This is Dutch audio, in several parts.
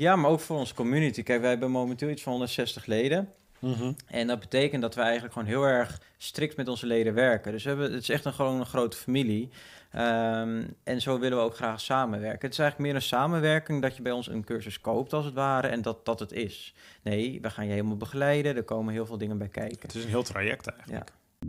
Ja, maar ook voor onze community. Kijk, wij hebben momenteel iets van 160 leden. Mhm. En dat betekent dat we eigenlijk gewoon heel erg strikt met onze leden werken. Dus we hebben, het is echt een, gewoon een grote familie. Ehm, en zo willen we ook graag samenwerken. Het is eigenlijk meer een samenwerking dat je bij ons een cursus koopt, als het ware, en dat dat het is. Nee, we gaan je helemaal begeleiden. Er komen heel veel dingen bij kijken. Het is een heel traject eigenlijk. Ja.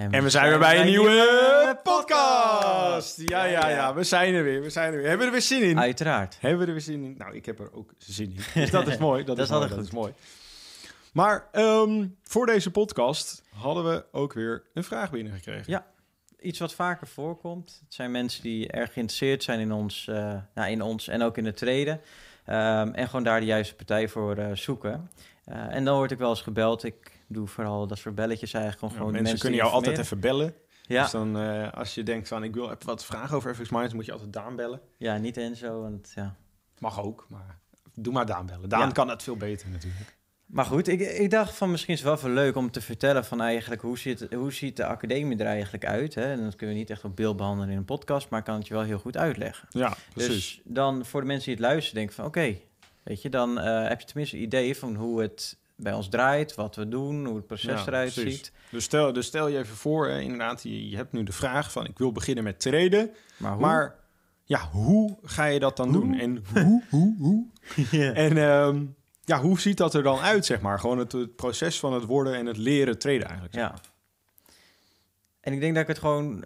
En we zijn weer bij een nieuwe podcast. Ja, ja, ja, we zijn er weer. We zijn er weer. Hebben we er weer zin in? Uiteraard. Hebben we er weer zin in? Nou, ik heb er ook zin in. Dus dat is mooi. Dat, Dat is, dat is mooi. Maar ehm, voor deze podcast hadden we ook weer een vraag binnengekregen. Ja. Iets wat vaker voorkomt. Het zijn mensen die erg geïnteresseerd zijn in ons, eh, nou, in ons en ook in het treden. Ehm, en gewoon daar de juiste partij voor eh, zoeken. Eh, en dan word ik wel eens gebeld. Ik doe vooral dat soort belletjes eigenlijk. Om Ja, gewoon mensen, mensen kunnen jou altijd even bellen. Ja, Dus dan, eh, als je denkt van, ik wil even wat vragen over FX Minds, moet je altijd Daan bellen. ja, niet en zo. Want, ja. Mag ook, maar doe maar Daan bellen. Daan Ja. kan het veel beter natuurlijk. Maar goed, ik, ik dacht van misschien is het wel veel leuk om te vertellen van eigenlijk hoe ziet, hoe ziet de academie er eigenlijk uit. Hè? En dat kunnen we niet echt op beeld behandelen in een podcast, maar ik kan het je wel heel goed uitleggen. Ja, precies. Dus dan voor de mensen die het luisteren, denken van oké, weet je, dan eh, heb je tenminste een idee van hoe het bij ons draait, wat we doen, hoe het proces Ja, eruit precies. ziet. Dus stel, dus stel je even voor, hè, inderdaad, je, je hebt nu de vraag van, ik wil beginnen met traden. Maar hoe? Maar ja, hoe ga je dat dan Hoe? doen? En hoe, hoe, hoe? En ehm, ja, hoe ziet dat er dan uit, zeg maar? Gewoon het, het proces van het worden en het leren traden eigenlijk. Ja. En ik denk dat ik het gewoon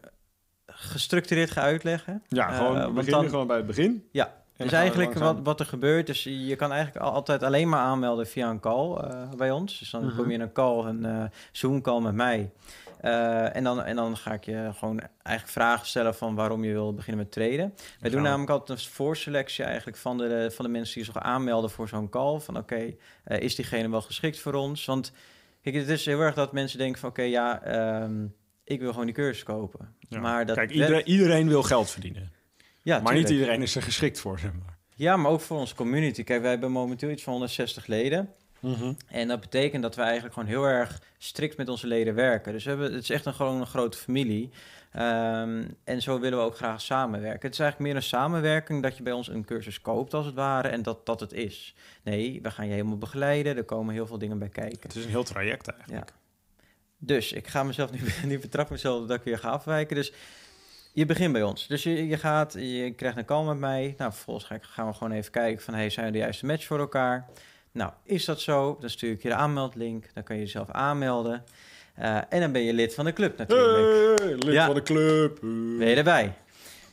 gestructureerd ga uitleggen. Ja, Eh, gewoon want beginnen dan- gewoon bij het begin. Ja, dus eigenlijk wat, wat er gebeurt, dus je kan eigenlijk al- altijd alleen maar aanmelden via een call eh, bij ons. Dus dan Mhm. kom je in een call, een eh, Zoom-call met mij. Eh, en, dan, en dan ga ik je gewoon eigenlijk vragen stellen van waarom je wil beginnen met traden. Wij doen namelijk altijd een voorselectie eigenlijk van de, van de mensen die zich aanmelden voor zo'n call. Van oké, is diegene wel geschikt voor ons? Want kijk, het is heel erg dat mensen denken van oké, ja, ehm, ik wil gewoon die cursus kopen. Ja. Maar dat Kijk, iedereen wil geld verdienen. Ja, maar niet iedereen is er geschikt voor, zeg maar. Ja, maar ook voor onze community. Kijk, wij hebben momenteel iets van 160 leden. En dat betekent dat we eigenlijk gewoon heel erg strikt met onze leden werken. Dus we hebben, het is echt een, gewoon een grote familie. Ehm, en zo willen we ook graag samenwerken. Het is eigenlijk meer een samenwerking dat je bij ons een cursus koopt, als het ware, en dat dat het is. Nee, we gaan je helemaal begeleiden. Er komen heel veel dingen bij kijken. Het is een heel traject eigenlijk. Dus ik ga mezelf nu, nu betrap mezelf dat ik weer ga afwijken. Dus je begint bij ons. Dus je, je gaat, je krijgt een call met mij. Nou, vervolgens gaan we gewoon even kijken van... hey, zijn we de juiste match voor elkaar? Nou, is dat zo? Dan stuur ik je de aanmeldlink. Dan kan je jezelf aanmelden. Eh, en dan ben je lid van de club natuurlijk. Hey, lid Ja. van de club. Ben je erbij?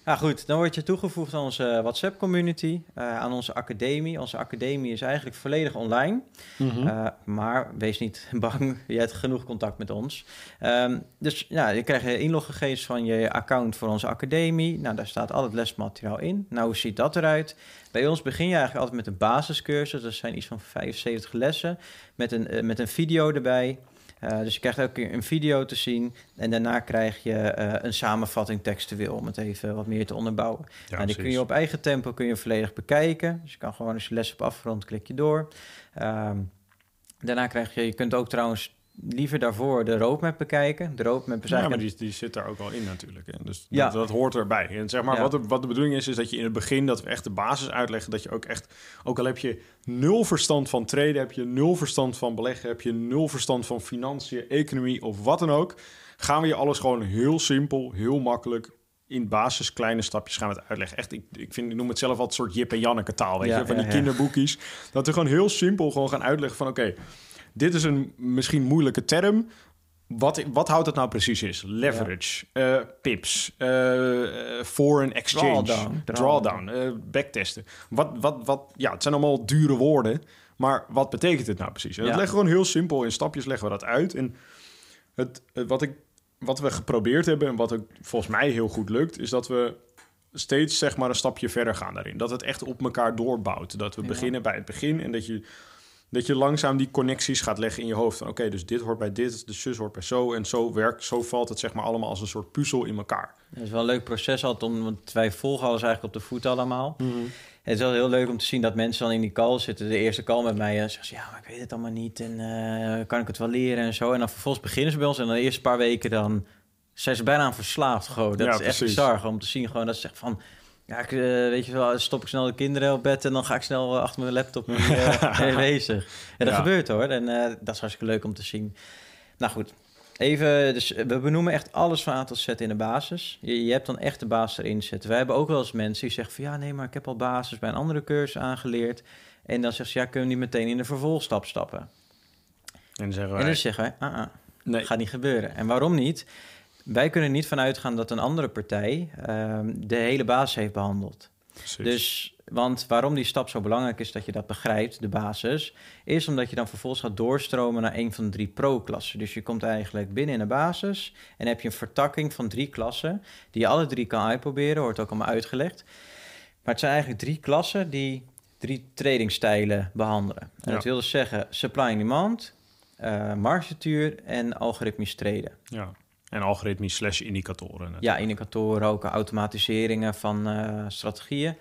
Nou goed, dan word je toegevoegd aan onze WhatsApp-community, eh, aan onze academie. Onze academie is eigenlijk volledig online. Mhm. Uh, maar wees niet bang, je hebt genoeg contact met ons. Ehm, dus ja, je krijgt inloggegevens van je account voor onze academie. Nou, daar staat al het lesmateriaal in. Nou, hoe ziet dat eruit? Bij ons begin je eigenlijk altijd met een basiscursus. Dat zijn iets van 75 lessen met een, eh, met een video erbij. Uh, dus je krijgt keer een video te zien. En daarna krijg je uh, een samenvatting textueel om het even wat meer te onderbouwen. Ja, nou, die kun je op eigen tempo kun je volledig bekijken. Dus je kan gewoon als je les hebt afgerond, klik je door. Um, daarna krijg je, je kunt ook trouwens liever daarvoor de roadmap bekijken. De roadmap is ja, maar die, die zit daar ook al in natuurlijk. Hè. Dus Ja. dat, dat hoort erbij. En zeg maar, Ja. wat, de, wat de bedoeling is, is dat je in het begin, dat we echt de basis uitleggen, dat je ook echt, ook al heb je nul verstand van traden, heb je nul verstand van beleggen, heb je nul verstand van financiën, economie of wat dan ook, gaan we je alles gewoon heel simpel, heel makkelijk, in basis kleine stapjes gaan we het uitleggen. Echt, ik, ik, vind, ik noem het zelf altijd een soort Jip en Janneke taal, weet Ja, je, van die kinderboekjes. Dat we gewoon heel simpel gewoon gaan uitleggen van, oké, dit is een misschien moeilijke term. Wat, wat houdt het nou precies is? Leverage, eh, pips, eh, foreign exchange, Drawdown. drawdown, eh, backtesten. Wat, wat, wat, ja, het zijn allemaal dure woorden, maar wat betekent het nou precies? En dat Ja. leggen we gewoon heel simpel in stapjes leggen we dat uit. En het, het- wat, ik, wat we geprobeerd hebben en wat ook volgens mij heel goed lukt, is dat we steeds zeg maar een stapje verder gaan daarin. Dat het echt op elkaar doorbouwt. Dat we Ja. beginnen bij het begin en dat je, dat je langzaam die connecties gaat leggen in je hoofd. Oké, dus dit hoort bij dit, de zus hoort bij zo en zo werkt, zo valt het zeg maar allemaal als een soort puzzel in elkaar. Het is wel een leuk proces altijd, om, want wij volgen alles eigenlijk op de voet allemaal. Het is wel heel leuk om te zien dat mensen dan in die call zitten. De eerste call met mij en zeggen ze, ja, maar ik weet het allemaal niet. En eh, kan ik het wel leren en zo. En dan vervolgens beginnen ze bij ons. En dan de eerste paar weken dan zijn ze bijna aan verslaafd gewoon. Dat Ja, is echt precies. bizar om te zien gewoon dat ze zeggen van... Ja, ik, eh, weet je wel, stop ik snel de kinderen op bed en dan ga ik snel eh, achter mijn laptop eh, mee bezig. En dat Ja. gebeurt hoor. En eh, dat is hartstikke leuk om te zien. Nou goed, even, dus we benoemen echt alles van A tot Z in de basis. Je, je hebt dan echt de basis erin zitten. Wij hebben ook wel eens mensen die zeggen van ja, nee, maar ik heb al basis bij een andere cursus aangeleerd. En dan zeggen ze ja, kunnen we niet meteen in de vervolgstap stappen? En dan zeggen En wij, dan zeggen wij, ah, ah, nee, gaat niet gebeuren. En waarom niet? Wij kunnen niet van uitgaan dat een andere partij ehm, de hele basis heeft behandeld. precies. Dus, want waarom die stap zo belangrijk is dat je dat begrijpt, de basis, is omdat je dan vervolgens gaat doorstromen naar een van de drie pro-klassen. Dus je komt eigenlijk binnen in de basis en heb je een vertakking van drie klassen, die je alle drie kan uitproberen, wordt ook allemaal uitgelegd. Maar het zijn eigenlijk drie klassen die drie tradingstijlen behandelen. En Ja. dat wil dus zeggen supply and demand, eh marktstructuur en algoritmisch traden. ja. En algoritmisch slash indicatoren. Ja, indicatoren, ook automatiseringen van eh, strategieën.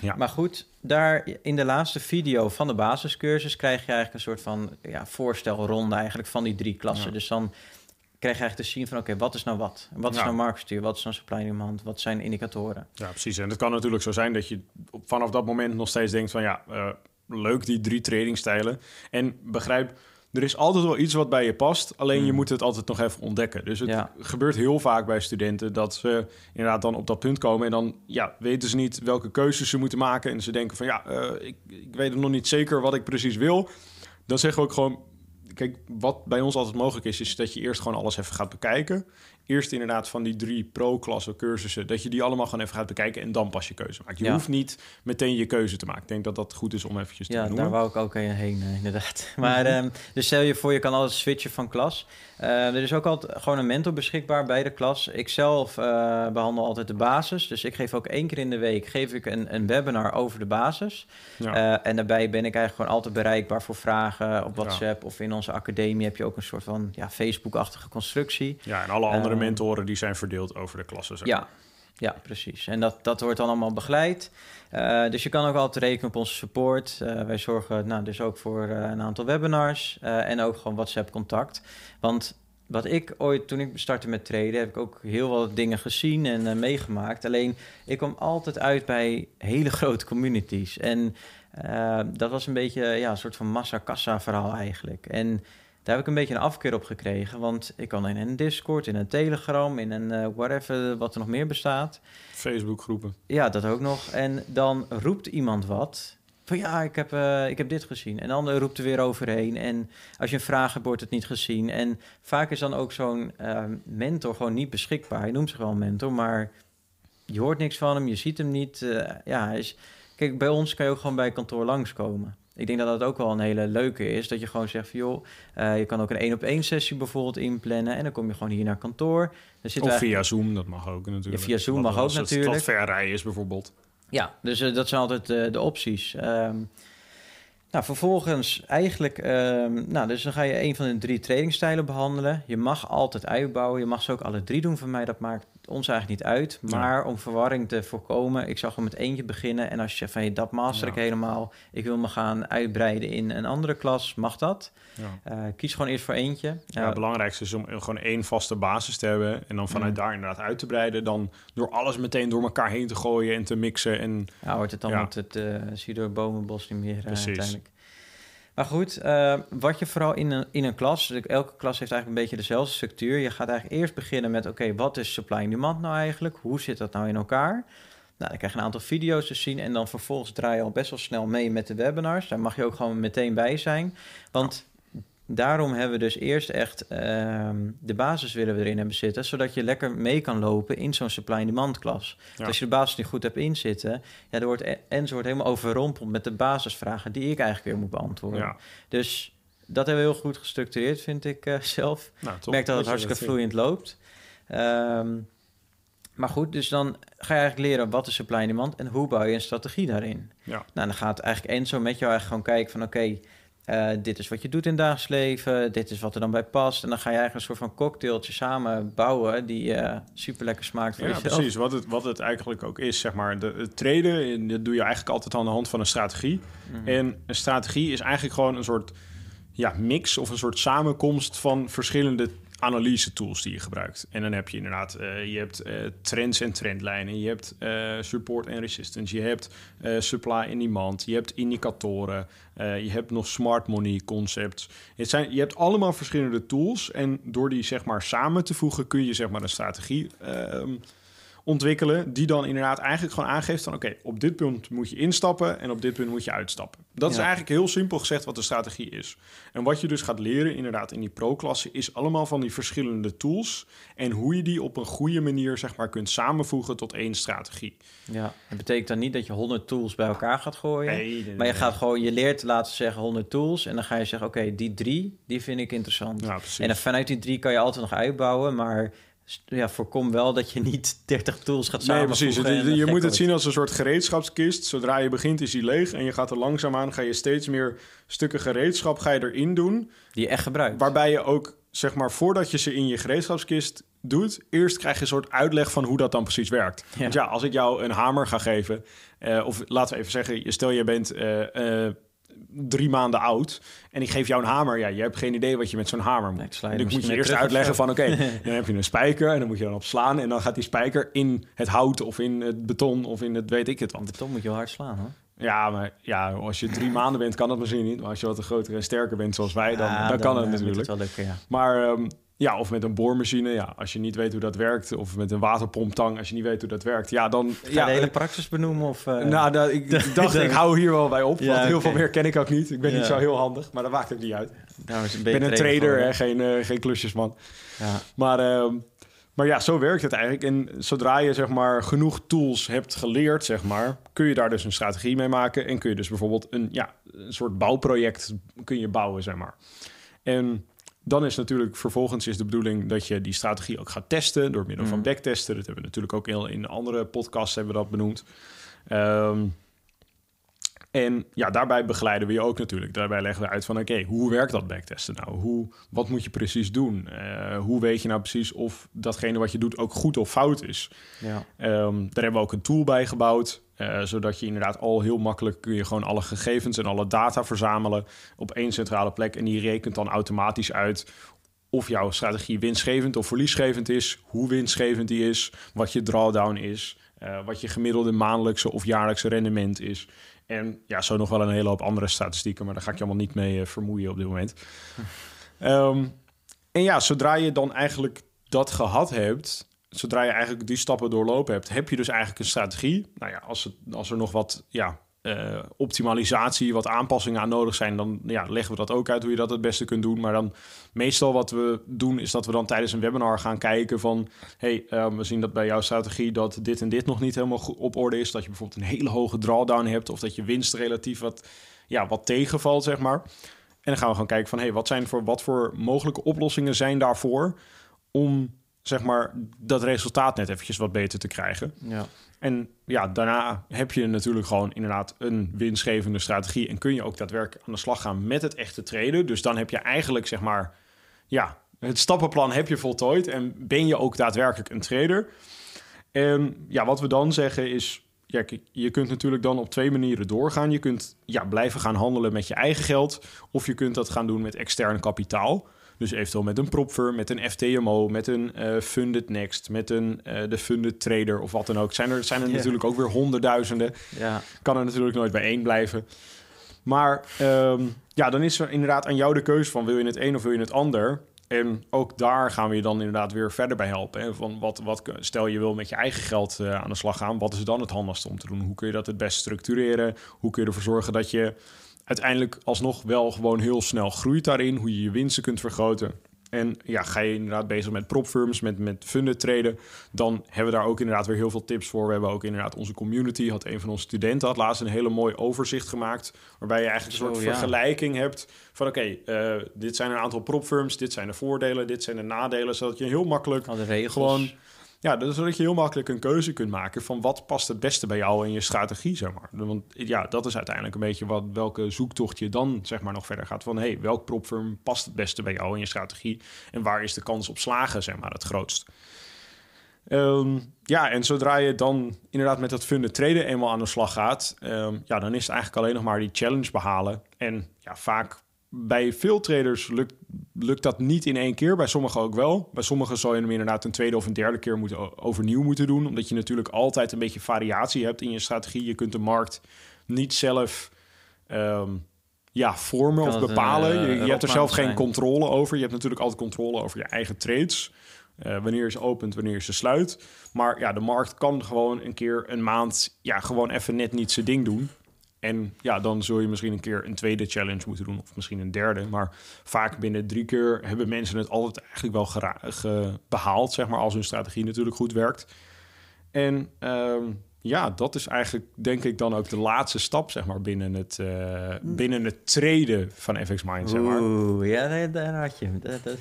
Ja. Maar goed, daar in de laatste video van de basiscursus krijg je eigenlijk een soort van ja, voorstelronde eigenlijk van die drie klassen. Ja. Dus dan krijg je eigenlijk te zien van oké, wat is nou wat? Wat is Ja. nou marktstuur? Wat is nou supply and demand? Wat zijn indicatoren? Ja, precies. En het kan natuurlijk zo zijn dat je vanaf dat moment nog steeds denkt van ja, eh, leuk die drie tradingstijlen. En begrijp, er is altijd wel iets wat bij je past, alleen je Hmm. moet het altijd nog even ontdekken. Dus het Ja. gebeurt heel vaak bij studenten dat ze inderdaad dan op dat punt komen en dan ja, weten ze niet welke keuzes ze moeten maken. En ze denken van ja, eh, ik, ik weet nog niet zeker wat ik precies wil. Dan zeggen we ook gewoon, kijk, wat bij ons altijd mogelijk is, is dat je eerst gewoon alles even gaat bekijken. Eerst inderdaad van die drie pro-klasse cursussen, dat je die allemaal gewoon even gaat bekijken en dan pas je keuze maakt. Je Ja. hoeft niet meteen je keuze te maken. Ik denk dat dat goed is om eventjes te Ja, benoemen. daar wou ik ook heen, eh, inderdaad. Maar ehm, dus stel je voor, je kan altijd switchen van klas. Eh, er is ook altijd gewoon een mentor beschikbaar bij de klas. Ik zelf eh, behandel altijd de basis. Dus ik geef ook één keer in de week geef ik een, een webinar over de basis. Ja. En daarbij ben ik eigenlijk gewoon altijd bereikbaar voor vragen op WhatsApp. Of in onze academie heb je ook een soort van ja, Facebook-achtige constructie. ja, en alle andere ehm, mentoren die zijn verdeeld over de klassen. zeg Ja, ja, precies. En dat, dat wordt dan allemaal begeleid. Eh, dus je kan ook altijd rekenen op onze support. Eh, wij zorgen nou, dus ook voor eh, een aantal webinars en ook gewoon WhatsApp-contact. Want wat ik ooit, toen ik startte met traden, heb ik ook heel wat dingen gezien en meegemaakt. Alleen, ik kwam altijd uit bij hele grote communities. En eh, dat was een beetje ja, een soort van massa-kassa verhaal eigenlijk. En daar heb ik een beetje een afkeer op gekregen. Want ik kan in een Discord, in een Telegram, in een eh, whatever, wat er nog meer bestaat. Facebook groepen. Ja, dat ook nog. En dan roept iemand wat. Van ja, ik heb, eh, ik heb dit gezien. En dan roept er weer overheen. En als je een vraag hebt, wordt het niet gezien. En vaak is dan ook zo'n eh, mentor gewoon niet beschikbaar. Hij noemt zich wel een mentor, maar je hoort niks van hem, je ziet hem niet. Eh, ja, hij is... Kijk, bij ons kan je ook gewoon bij kantoor langskomen. Ik denk dat dat ook wel een hele leuke is. Dat je gewoon zegt van joh, eh, je kan ook een één op één sessie bijvoorbeeld inplannen. En dan kom je gewoon hier naar kantoor. Dan zitten Of via Zoom, dat mag ook natuurlijk. Ja, via Zoom mag ook als het natuurlijk. ver rijden is bijvoorbeeld. Ja, dus eh, dat zijn altijd de opties. Ehm, nou, vervolgens eigenlijk, ehm, nou, dus dan ga je een van de drie trainingstijlen behandelen. Je mag altijd uitbouwen. Je mag ze ook alle drie doen van mij. Dat maakt ons eigenlijk niet uit. Ja. Maar om verwarring te voorkomen, ik zou gewoon met eentje beginnen. En als je van hey, dat master ik Ja. helemaal. Ik wil me gaan uitbreiden in een andere klas, mag dat. Ja. Eh, kies gewoon eerst voor eentje. Ja, Eh, het belangrijkste is om gewoon één vaste basis te hebben. En dan vanuit Mm. daar inderdaad uit te breiden. Dan door alles meteen door elkaar heen te gooien en te mixen. En Ja, wordt het dan met het, je door bomenbos niet meer Precies. uiteindelijk. Maar goed, eh, wat je vooral in een, in een klas, dus elke klas heeft eigenlijk een beetje dezelfde structuur. Je gaat eigenlijk eerst beginnen met, oké, wat is supply and demand nou eigenlijk? Hoe zit dat nou in elkaar? Nou, dan krijg je een aantal video's te zien en dan vervolgens draai je al best wel snel mee met de webinars. Daar mag je ook gewoon meteen bij zijn. Want daarom hebben we dus eerst echt ehm, de basis willen we erin hebben zitten, zodat je lekker mee kan lopen in zo'n supply and demand klas. Ja. Dus als je de basis niet goed hebt inzitten, ja, dan wordt Enzo wordt helemaal overrompeld met de basisvragen die ik eigenlijk weer moet beantwoorden. ja, Dus dat hebben we heel goed gestructureerd, vind ik eh, zelf. nou, Ik merk dat het hartstikke vloeiend loopt. Ehm, Maar goed, dus dan ga je eigenlijk leren wat is supply en demand en hoe bouw je een strategie daarin. Ja. Nou, dan gaat eigenlijk Enzo met jou eigenlijk gewoon kijken van oké, eh, dit is wat je doet in het dagelijks leven, dit is wat er dan bij past. En dan ga je eigenlijk een soort van cocktailtje samen bouwen die eh, super lekker smaakt voor Ja, jezelf. precies. Wat het, wat het eigenlijk ook is, zeg maar. De, het traden, en dat doe je eigenlijk altijd aan de hand van een strategie. Mhm. En een strategie is eigenlijk gewoon een soort ja, mix of een soort samenkomst van verschillende analyse tools die je gebruikt. En dan heb je inderdaad, eh, je hebt eh, trends en trendlijnen, je hebt eh, support en resistance, je hebt supply en demand, je hebt indicatoren, je hebt nog smart money concepts. Het zijn, je hebt allemaal verschillende tools en door die zeg maar samen te voegen kun je zeg maar een strategie ehm, ontwikkelen die dan inderdaad eigenlijk gewoon aangeeft van oké, op dit punt moet je instappen en op dit punt moet je uitstappen. Dat is eigenlijk heel simpel gezegd wat de strategie is. En wat je dus gaat leren inderdaad in die pro-klasse is allemaal van die verschillende tools en hoe je die op een goede manier zeg maar kunt samenvoegen tot één strategie. Ja, dat betekent dan niet dat je 100 tools bij elkaar gaat gooien. Nee, nee, Maar je gaat gewoon, je leert laten zeggen 100 tools. En dan ga je zeggen, oké, die drie, die vind ik interessant. Ja, precies. en dan vanuit die drie kan je altijd nog uitbouwen. Maar ja, voorkom wel dat je niet 30 tools gaat Nee, samenvoegen. precies. Het- en je je moet het wordt. zien als een soort gereedschapskist. Zodra je begint is die leeg en je gaat er langzaamaan, ga je steeds meer stukken gereedschap ga je erin doen. Die je echt gebruikt. Waarbij je ook, zeg maar, voordat je ze in je gereedschapskist doet, eerst krijg je een soort uitleg van hoe dat dan precies werkt. Ja. Want ja, als ik jou een hamer ga geven, eh, of laten we even zeggen, je- stel je bent eh, eh, drie maanden oud en ik geef jou een hamer, ja, je hebt geen idee wat je met zo'n hamer moet. Nee, dan moet je eerst uitleggen van, oké, dan heb je een spijker en dan moet je dan op slaan en dan gaat die spijker in het hout of in het beton of in het weet ik het wat. Beton moet je wel hard slaan, hoor. Ja, maar ja, als je drie maanden bent, kan dat misschien niet. Maar als je wat groter en sterker bent zoals wij, dan, Ja, dan, kan het natuurlijk. wel lukken, ja. Maar ehm, ja, of met een boormachine, ja, als je niet weet hoe dat werkt. Of met een waterpomptang, als je niet weet hoe dat werkt. Ja, dan... Ga ja, de hele eh, praxis benoemen? Of, eh, nou, dat, ik, ik dacht, ik hou hier wel bij op. Ja, want heel veel meer ken ik ook niet. Ik ben niet zo heel handig, maar dat maakt ook niet uit. nou, is Ik ben een trader, hè, geen, eh, geen klusjesman. Ja. Maar, ehm, maar ja, zo werkt het eigenlijk. En zodra je zeg maar, genoeg tools hebt geleerd, zeg maar, kun je daar dus een strategie mee maken. En kun je dus bijvoorbeeld een, ja, een soort bouwproject kun je bouwen, zeg maar. En dan is natuurlijk vervolgens is de bedoeling dat je die strategie ook gaat testen door middel van Mhm. backtesten. Dat hebben we natuurlijk ook in, in andere podcasts hebben we dat benoemd. Ehm, en ja, daarbij begeleiden we je ook natuurlijk. Daarbij leggen we uit van, oké, hoe werkt dat backtesten nou? Hoe, wat moet je precies doen? Eh, hoe weet je nou precies of datgene wat je doet ook goed of fout is? Ja. Ehm, daar hebben we ook een tool bij gebouwd, eh, zodat je inderdaad al heel makkelijk kun je gewoon alle gegevens en alle data verzamelen op één centrale plek. En die rekent dan automatisch uit of jouw strategie winstgevend of verliesgevend is, hoe winstgevend die is, wat je drawdown is, eh, wat je gemiddelde maandelijkse of jaarlijkse rendement is. En ja, zo nog wel een hele hoop andere statistieken, maar daar ga ik je allemaal niet mee eh, vermoeien op dit moment. Ehm, en ja, zodra je dan eigenlijk dat gehad hebt, zodra je eigenlijk die stappen doorlopen hebt, heb je dus eigenlijk een strategie. Nou ja, als, het, als er nog wat ja, eh, optimalisatie, wat aanpassingen aan nodig zijn, dan ja, leggen we dat ook uit hoe je dat het beste kunt doen. Maar dan meestal wat we doen, is dat we dan tijdens een webinar gaan kijken van, hey, eh, we zien dat bij jouw strategie dat dit en dit nog niet helemaal op orde is. Dat je bijvoorbeeld een hele hoge drawdown hebt of dat je winst relatief wat, ja, wat tegenvalt, zeg maar. En dan gaan we gewoon kijken van, hey, wat zijn voor wat voor mogelijke oplossingen zijn daarvoor om zeg maar dat resultaat net eventjes wat beter te krijgen. Ja. En ja, daarna heb je natuurlijk gewoon inderdaad een winstgevende strategie en kun je ook daadwerkelijk aan de slag gaan met het echte traden. Dus dan heb je eigenlijk zeg maar, ja, het stappenplan heb je voltooid en ben je ook daadwerkelijk een trader. En ja, wat we dan zeggen is, ja, je kunt natuurlijk dan op twee manieren doorgaan. Je kunt ja, blijven gaan handelen met je eigen geld, of je kunt dat gaan doen met extern kapitaal. Dus eventueel met een propfirm, met een FTMO, met een eh, Funded Next, met een eh, de Funded Trader of wat dan ook. Zijn er, zijn er natuurlijk ook weer honderdduizenden. ja. Kan er natuurlijk nooit bij één blijven. Maar ehm, ja, dan is er inderdaad aan jou de keuze van wil je het een of wil je het ander. En ook daar gaan we je dan inderdaad weer verder bij helpen. Hè? Van wat, wat, stel je wil met je eigen geld eh, aan de slag gaan. Wat is dan het handigste om te doen? Hoe kun je dat het best structureren? Hoe kun je ervoor zorgen dat je uiteindelijk alsnog wel gewoon heel snel groeit daarin? Hoe je je winsten kunt vergroten? En ja, ga je inderdaad bezig met propfirms, met, met funded traden, dan hebben we daar ook inderdaad weer heel veel tips voor. We hebben ook inderdaad onze community, had een van onze studenten had laatst een hele mooi overzicht gemaakt, waarbij je eigenlijk een soort ja. vergelijking hebt van oké, eh, dit zijn een aantal propfirms, dit zijn de voordelen, dit zijn de nadelen, zodat je heel makkelijk. Gewoon- ja, is zodat je heel makkelijk een keuze kunt maken van wat past het beste bij jou en je strategie, zeg maar. Want ja, dat is uiteindelijk een beetje wat, welke zoektocht je dan zeg maar nog verder gaat. Van hey, welk propfirm past het beste bij jou en je strategie en waar is de kans op slagen, zeg maar, het grootst. Ehm, ja, en zodra je dan inderdaad met dat funded traden eenmaal aan de slag gaat, ehm, ja, dan is het eigenlijk alleen nog maar die challenge behalen. En ja, vaak bij veel traders lukt, lukt dat niet in één keer. Bij sommigen ook wel. Bij sommigen zou je hem inderdaad een tweede of een derde keer moeten, overnieuw moeten doen. Omdat je natuurlijk altijd een beetje variatie hebt in je strategie. Je kunt de markt niet zelf um, ja, vormen of bepalen. je, je hebt er zelf geen controle over. Je hebt natuurlijk altijd controle over je eigen trades. Uh, wanneer ze opent, wanneer ze sluit. Maar ja, de markt kan gewoon een keer een maand ja, gewoon even net niet zijn ding doen. En ja, dan zul je misschien een keer een tweede challenge moeten doen, of misschien een derde. Maar vaak binnen drie keer hebben mensen het altijd eigenlijk wel behaald, zeg maar, als hun strategie natuurlijk goed werkt. En uh, ja, dat is eigenlijk, denk ik, dan ook de laatste stap, zeg maar, binnen het, uh, binnen het treden van FX Mind, zeg maar. Oeh, ja, daar had je dat, dat,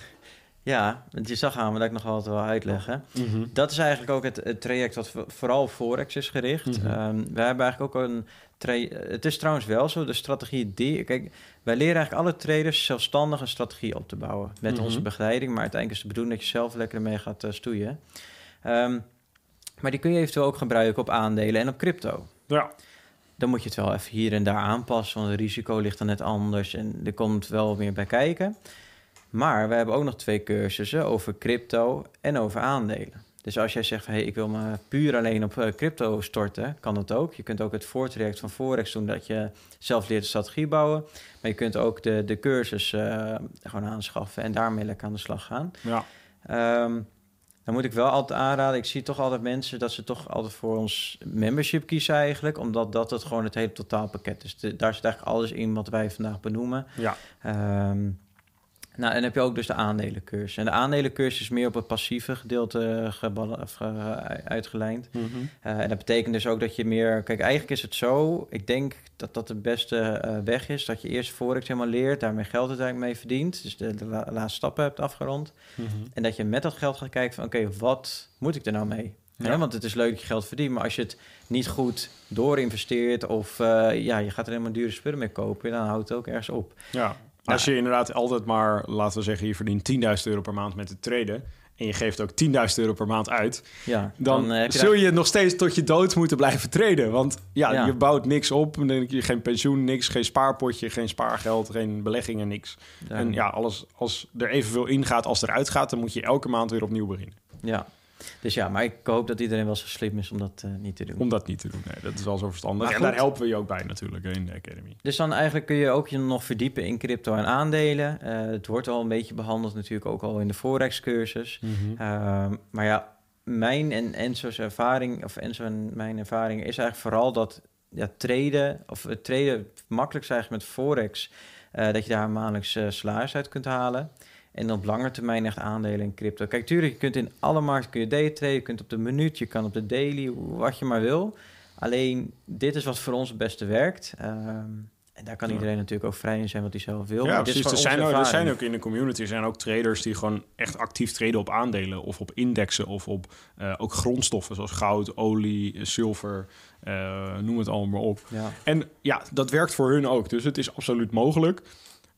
Ja, want je zag aan me dat ik nog altijd wel uitleggen. Mm Dat is eigenlijk ook het, traject wat vooral Forex is gericht. Mm we hebben eigenlijk ook een het is trouwens wel zo, de strategie die... Kijk, wij leren eigenlijk alle traders zelfstandig een strategie op te bouwen. Met onze mhm. begeleiding, maar uiteindelijk is de bedoeling dat je zelf lekker mee gaat uh, stoeien. Ehm, maar die kun je eventueel ook gebruiken op aandelen en op crypto. Ja. Dan moet je het wel even hier en daar aanpassen, want het risico ligt dan net anders en er komt wel meer bij kijken. Maar we hebben ook nog twee cursussen over crypto en over aandelen. Dus als jij zegt van hey, ik wil me puur alleen op eh, crypto storten, kan dat ook. Je kunt ook het voortraject van Forex doen dat je zelf leert de strategie bouwen. Maar je kunt ook de, de cursus uh, gewoon aanschaffen en daarmee lekker aan de slag gaan. Ja. Um, dan moet ik wel altijd aanraden. Ik zie toch altijd mensen dat ze toch altijd voor ons membership kiezen eigenlijk. Omdat dat het gewoon het hele totaalpakket is. De, daar zit eigenlijk alles in wat wij vandaag benoemen. Ja. Um, nou, en heb je ook dus de aandelencursus. En de aandelencursus is meer op het passieve gedeelte uitgelijnd. Mhm. Eh, en dat betekent dus ook dat je meer... Kijk, eigenlijk is het zo... Ik denk dat dat de beste uh, weg is. Dat je eerst Forex helemaal leert. Daarmee geld uiteindelijk mee verdient. Dus de, de laatste stappen hebt afgerond. Mhm. En dat je met dat geld gaat kijken van... Oké, wat moet ik er nou mee? Ja. want het is leuk dat je geld verdient. Maar als je het niet goed doorinvesteert... of uh, ja, je gaat er helemaal dure spullen mee kopen... dan houdt het ook ergens op. Ja. Als je inderdaad altijd maar, laten we zeggen, je verdient 10.000 euro per maand met het traden. En je geeft ook 10.000 euro per maand uit. Ja, dan, dan je zul je nog steeds tot je dood moeten blijven traden. Want ja, je bouwt niks op. Je geen pensioen, niks, geen spaarpotje, geen spaargeld, geen beleggingen, niks. En ja, alles, als er evenveel ingaat als eruit gaat, dan moet je elke maand weer opnieuw beginnen. Ja, dus ja, maar ik hoop dat iedereen wel zo slim is om dat uh, niet te doen. Om dat niet te doen, nee, dat is wel zo verstandig. en daar helpen we je ook bij natuurlijk in de Academy. Dus dan eigenlijk kun je ook je nog verdiepen in crypto en aandelen. Uh, het wordt al een beetje behandeld natuurlijk ook al in de Forex-cursus. Mm -hmm. uh, maar ja, mijn en Enzo's ervaring, of Enzo en mijn ervaring is eigenlijk vooral dat ja, traden, of het traden makkelijk zijn met Forex, uh, dat je daar maandelijks salaris uit kunt halen. En op lange termijn echt aandelen in crypto. Kijk, tuurlijk, je kunt in alle markten kun je daytraden. Je kunt op de minuut, je kan op de daily, wat je maar wil. Alleen, dit is wat voor ons het beste werkt. Um, en daar kan iedereen natuurlijk ook vrij in zijn wat hij zelf wil. Ja, precies. Er zijn, ook, er zijn ook in de community zijn ook traders die gewoon echt actief traden op aandelen of op indexen of op uh, ook grondstoffen zoals goud, olie, zilver, uh, noem het allemaal op. Ja. En ja, dat werkt voor hun ook. Dus het is absoluut mogelijk.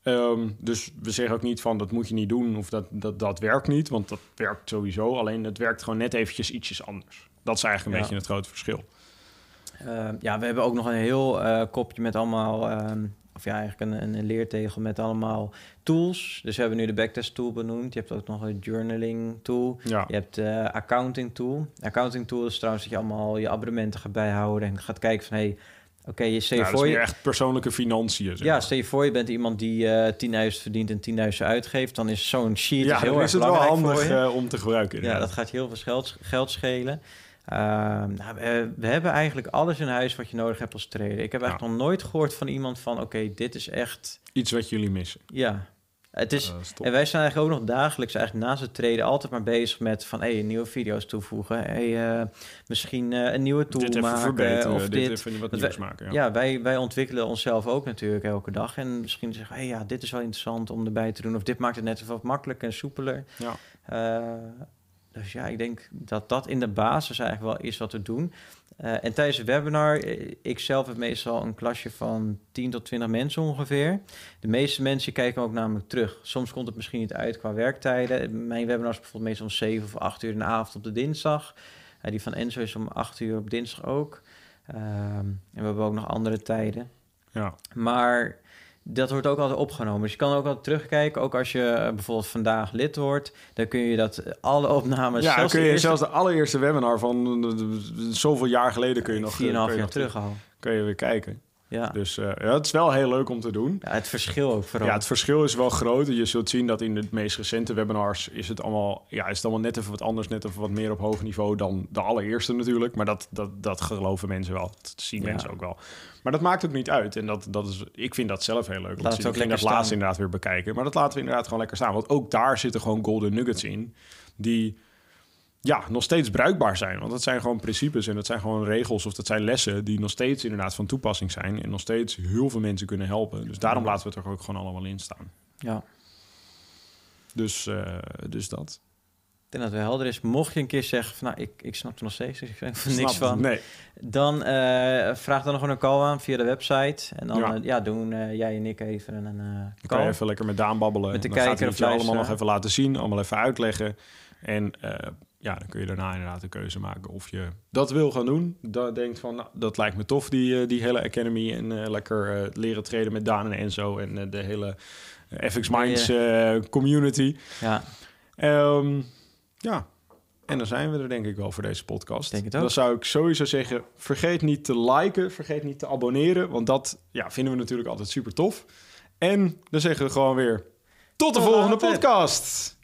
Um, dus we zeggen ook niet van dat moet je niet doen of dat, dat, dat werkt niet, want dat werkt sowieso. Alleen het werkt gewoon net eventjes ietsjes anders. Dat is eigenlijk een beetje het grote verschil. Uh, ja, we hebben ook nog een heel uh, kopje met allemaal, um, of ja, eigenlijk een, een, leertegel met allemaal tools. Dus we hebben nu de backtest tool benoemd. Je hebt ook nog een journaling tool. Ja. Je hebt de uh, accounting tool. Accounting tool is trouwens dat je allemaal je abonnementen gaat bijhouden en gaat kijken van hey, Oké, je stel je voor je... echt persoonlijke financiën. ja, stel je voor je bent iemand die uh, eh, 10.000 verdient en 10.000 uitgeeft. Dan is zo'n sheet ja, heel erg is het wel handig uh, om te gebruiken. Ja, dat gaat heel veel geld, geld schelen. Uh, nou, we, we, hebben eigenlijk alles in huis wat je nodig hebt als trader. Ik heb eigenlijk nog nooit gehoord van iemand van... oké, dit is echt... Iets wat jullie missen. Ja, het is, en wij zijn eigenlijk ook nog dagelijks, eigenlijk naast het treden, altijd maar bezig met van hey, nieuwe video's toevoegen. Hey, uh, misschien uh, een nieuwe tool dit maken. Of dit, dit even wat nieuws maken. Ja, ja wij, wij ontwikkelen onszelf ook natuurlijk elke dag. En misschien zeggen hey, ja, dit is wel interessant om erbij te doen. Of dit maakt het net wat makkelijker en soepeler. Ja. Dus ja, ik denk dat dat in de basis eigenlijk wel is wat we doen. Uh, en tijdens het webinar, eh, ik zelf heb meestal een klasje van 10 tot 20 mensen ongeveer. De meeste mensen kijken ook namelijk terug. Soms komt het misschien niet uit qua werktijden. Mijn webinar is bijvoorbeeld meestal om 7 of 8 uur in de avond op de dinsdag. Uh, die van Enzo is om 8 uur op dinsdag ook. Uh, en we hebben ook nog andere tijden. Ja. Maar dat wordt ook altijd opgenomen. Dus je kan ook altijd terugkijken. Ook als je uh, bijvoorbeeld vandaag lid wordt, dan kun je dat eh, alle opnames. Ja, kun je eerste... zelfs de allereerste webinar van zoveel jaar geleden kun je nog. 4,5 jaar terug al. Kun je weer kijken. Ja. Dus uh, ja, het is wel heel leuk om te doen. Ja, het verschil ook vooral. Ja, het verschil is wel groot. Je zult zien dat in de meest recente webinars is het allemaal, ja, is het allemaal net even wat anders, net even wat meer op hoog niveau dan de allereerste natuurlijk. Maar dat, dat, dat geloven mensen wel. Dat zien ja. mensen ook wel. Maar dat maakt ook niet uit. En dat, dat is, ik vind dat zelf heel leuk. Laat het ook dat laatst inderdaad weer bekijken. Maar dat laten we inderdaad gewoon lekker staan. Want ook daar zitten gewoon golden nuggets in. Die ja, nog steeds bruikbaar zijn. Want dat zijn gewoon principes en dat zijn gewoon regels of dat zijn lessen die nog steeds inderdaad van toepassing zijn en nog steeds heel veel mensen kunnen helpen. Dus daarom laten we het er ook gewoon allemaal in staan. Ja. Dus, uh, dus dat. Denk dat het helder is. Mocht je een keer zeggen van, nou, ik, ik snap er nog steeds ik er niks van. Nee. Dan uh, vraag dan nog een call aan via de website. En dan ja. Uh, ja doen uh, jij en ik even een call. kan je even lekker met Daan babbelen. Met de dan kijker gaat hij het allemaal nog even laten zien. Allemaal even uitleggen. En ja, dan kun je daarna inderdaad de keuze maken of je dat wil gaan doen. Dat denkt van, nou, dat lijkt me tof, die, die hele Academy. En uh, lekker uh, leren treden met Daan en Enzo en uh, de hele FX Minds community. Ja. Um, ja, en dan zijn we er denk ik wel voor deze podcast. Denk het ook. Dan zou ik sowieso zeggen, vergeet niet te liken, vergeet niet te abonneren. Want dat ja, vinden we natuurlijk altijd super tof. En dan zeggen we gewoon weer, tot de tot volgende podcast!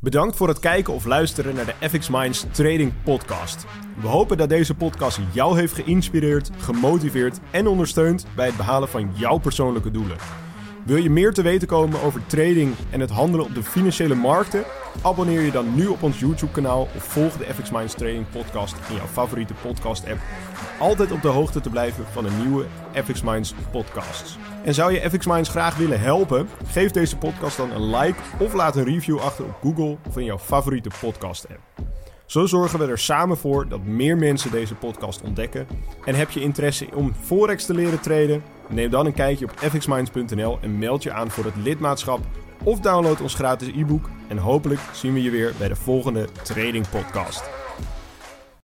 Bedankt voor het kijken of luisteren naar de FX Minds Trading Podcast. We hopen dat deze podcast jou heeft geïnspireerd, gemotiveerd en ondersteund bij het behalen van jouw persoonlijke doelen. Wil je meer te weten komen over trading en het handelen op de financiële markten? Abonneer je dan nu op ons YouTube-kanaal of volg de FX Minds Trading Podcast in jouw favoriete podcast-app. Om altijd op de hoogte te blijven van een nieuwe FX Minds podcasts. En zou je FX Minds graag willen helpen? Geef deze podcast dan een like of laat een review achter op Google of in jouw favoriete podcast-app. Zo zorgen we er samen voor dat meer mensen deze podcast ontdekken. En heb je interesse om Forex te leren traden? Neem dan een kijkje op fxminds.nl en meld je aan voor het lidmaatschap. Of download ons gratis e-book. En hopelijk zien we je weer bij de volgende Trading Podcast.